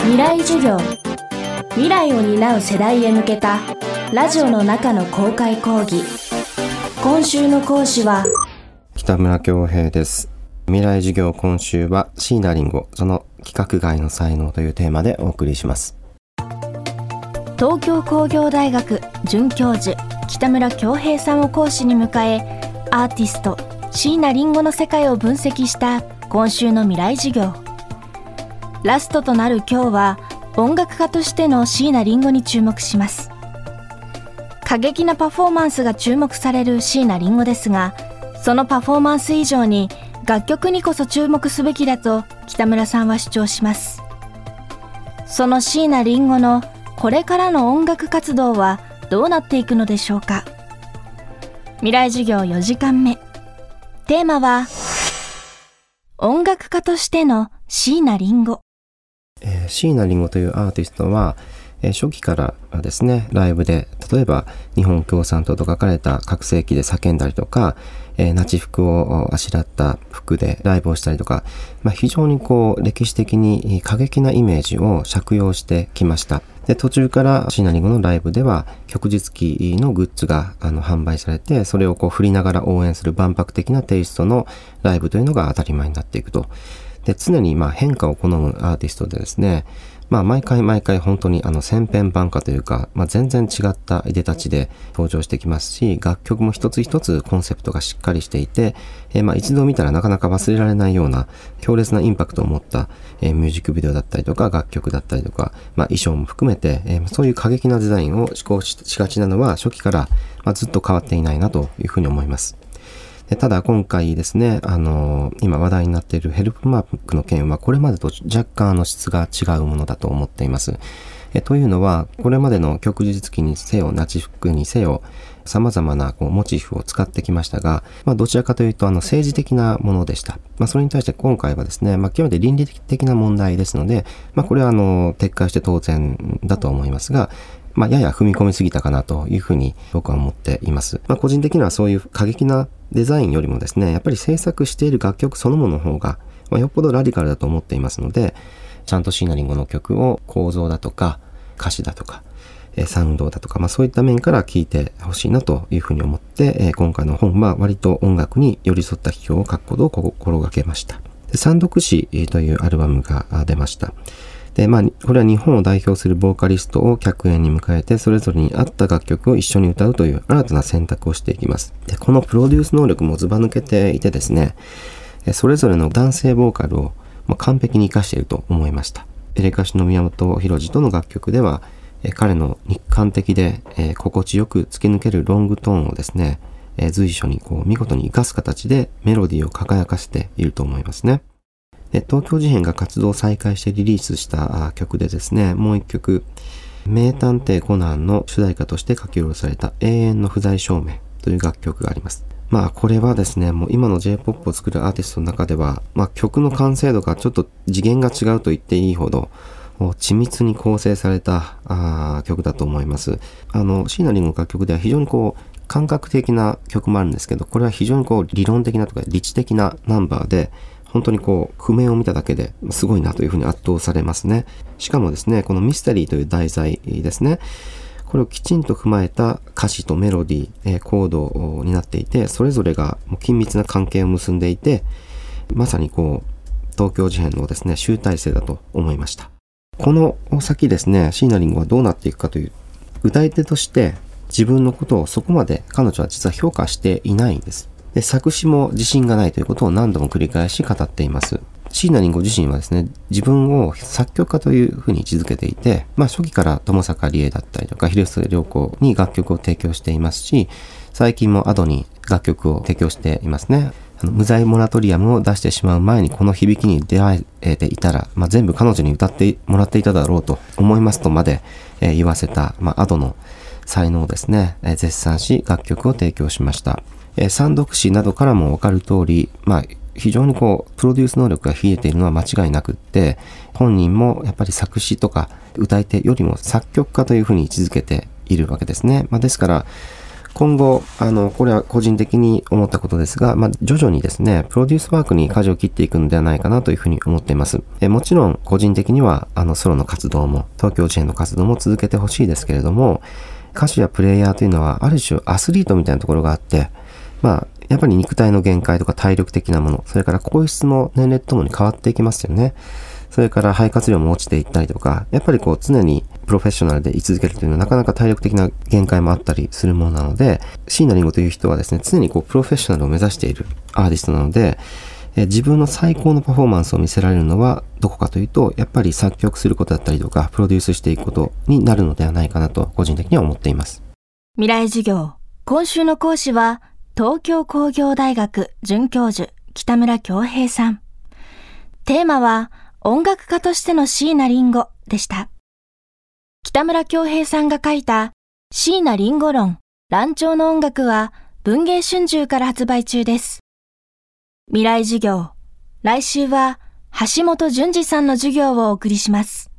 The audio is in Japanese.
未来授業。未来を担う世代へ向けたラジオの中の公開講義。今週の講師は北村恭平です。未来授業今週は椎名林檎その規格外の才能というテーマでお送りします。東京工業大学准教授北村恭平さんを講師に迎えアーティスト椎名林檎の世界を分析した今週の未来授業ラストとなる今日は音楽家としての椎名林檎に注目します。過激なパフォーマンスが注目される椎名林檎ですがそのパフォーマンス以上に楽曲にこそ注目すべきだと北村さんは主張します。その椎名林檎のこれからの音楽活動はどうなっていくのでしょうか。未来授業4時間目。テーマは音楽家としての椎名林檎、えー、椎名林檎というアーティストは、えー、初期からですねライブで例えば日本共産党と書かれた拡声器で叫んだりとか、えー、ナチ服をあしらった服でライブをしたりとか、まあ、非常にこう歴史的に過激なイメージを借用してきました。で、途中からシナリンゴのライブでは旭日記のグッズがあの販売されて、それをこう振りながら応援する万博的なテイストのライブというのが当たり前になっていくと。で、常にま変化を好むアーティストでですね、まあ、毎回毎回本当にあの千変万化というか、まあ、全然違ったいでたちで登場してきますし、楽曲も一つ一つコンセプトがしっかりしていて、えー、まあ一度見たらなかなか忘れられないような強烈なインパクトを持った、えー、ミュージックビデオだったりとか楽曲だったりとか、まあ、衣装も含めて、えー、そういう過激なデザインを試行しがちなのは初期から、ま、ずっと変わっていないなというふうに思います。ただ今回ですね、あの、今話題になっているヘルプマークの件はこれまでと若干の質が違うものだと思っています。えというのは、これまでの旭日記にせよ、ナチ服にせよ、様々なこうモチーフを使ってきましたが、まあ、どちらかというとあの政治的なものでした。まあ、それに対して今回はですね、まあ、極めて倫理的な問題ですので、まあ、これはあの撤回して当然だと思いますが、まあ、やや踏み込みすぎたかなというふうに僕は思っています。まあ、個人的にはそういう過激なデザインよりもですね、やっぱり制作している楽曲そのものの方が、まあ、よっぽどラディカルだと思っていますので、ちゃんとシーナリンゴの曲を構造だとか、歌詞だとか、サウンドだとか、まあそういった面から聴いてほしいなというふうに思って、今回の本は割と音楽に寄り添った批評を書くことを心がけました。三読詩というアルバムが出ました。で、まあ、これは日本を代表するボーカリストを客演に迎えて、それぞれに合った楽曲を一緒に歌うという新たな選択をしていきます。で、このプロデュース能力もずば抜けていてですね、それぞれの男性ボーカルを完璧に活かしていると思いました。エレカシの宮本浩次との楽曲では、彼の日韓的で、え心地よく突き抜けるロングトーンをですね、え随所にこう見事に活かす形でメロディーを輝かせていると思いますね。で東京事変が活動を再開してリリースした曲でですね、もう一曲、名探偵コナンの主題歌として書き下ろされた永遠の不在証明という楽曲があります。まあこれはですね、もう今の J-POP を作るアーティストの中では、まあ曲の完成度がちょっと次元が違うと言っていいほど、緻密に構成されたあ曲だと思います。あの、シーナリンの楽曲では非常にこう、感覚的な曲もあるんですけど、これは非常にこう、理論的なとか理知的なナンバーで、本当にこう、譜面を見ただけですごいなというふうに圧倒されますね。しかもですね、このミステリーという題材ですね。これをきちんと踏まえた歌詞とメロディー、えー、コードになっていて、それぞれが緊密な関係を結んでいて、まさにこう、東京事変のですね、集大成だと思いました。この先ですね、シーナリングはどうなっていくかという、歌い手として自分のことをそこまで彼女は実は評価していないんです。で作詞も自信がないということを何度も繰り返し語っています。椎名林檎自身はですね、自分を作曲家というふうに位置づけていて、まあ初期から友坂理恵だったりとか、広末涼子に楽曲を提供していますし、最近もアドに楽曲を提供していますね。あの無罪モラトリアムを出してしまう前にこの響きに出会えていたら、まあ、全部彼女に歌ってもらっていただろうと思いますとまで、えー、言わせた、まあ、アドの才能をですね、えー、絶賛し楽曲を提供しました。え三読詩などからもわかる通り、まあ、非常にこう、プロデュース能力が冷えているのは間違いなくって、本人もやっぱり作詞とか歌い手よりも作曲家というふうに位置づけているわけですね。まあ、ですから、今後、あの、これは個人的に思ったことですが、まあ、徐々にですね、プロデュースワークに舵を切っていくのではないかなというふうに思っています。えもちろん、個人的には、あの、ソロの活動も、東京事変の活動も続けてほしいですけれども、歌手やプレイヤーというのは、ある種アスリートみたいなところがあって、まあ、やっぱり肉体の限界とか体力的なもの、それから皇室の年齢ともに変わっていきますよね。それから肺活量も落ちていったりとか、やっぱりこう常にプロフェッショナルで居続けるというのはなかなか体力的な限界もあったりするものなので、椎名林檎という人はですね、常にこうプロフェッショナルを目指しているアーティストなので、え自分の最高のパフォーマンスを見せられるのはどこかというと、やっぱり作曲することだったりとか、プロデュースしていくことになるのではないかなと個人的には思っています。未来授業。今週の講師は、東京工業大学准教授、北村京平さん。テーマは、音楽家としての椎名林檎でした。北村京平さんが書いた椎名林檎論、乱調の音楽は文芸春秋から発売中です。未来授業。来週は橋本淳二さんの授業をお送りします。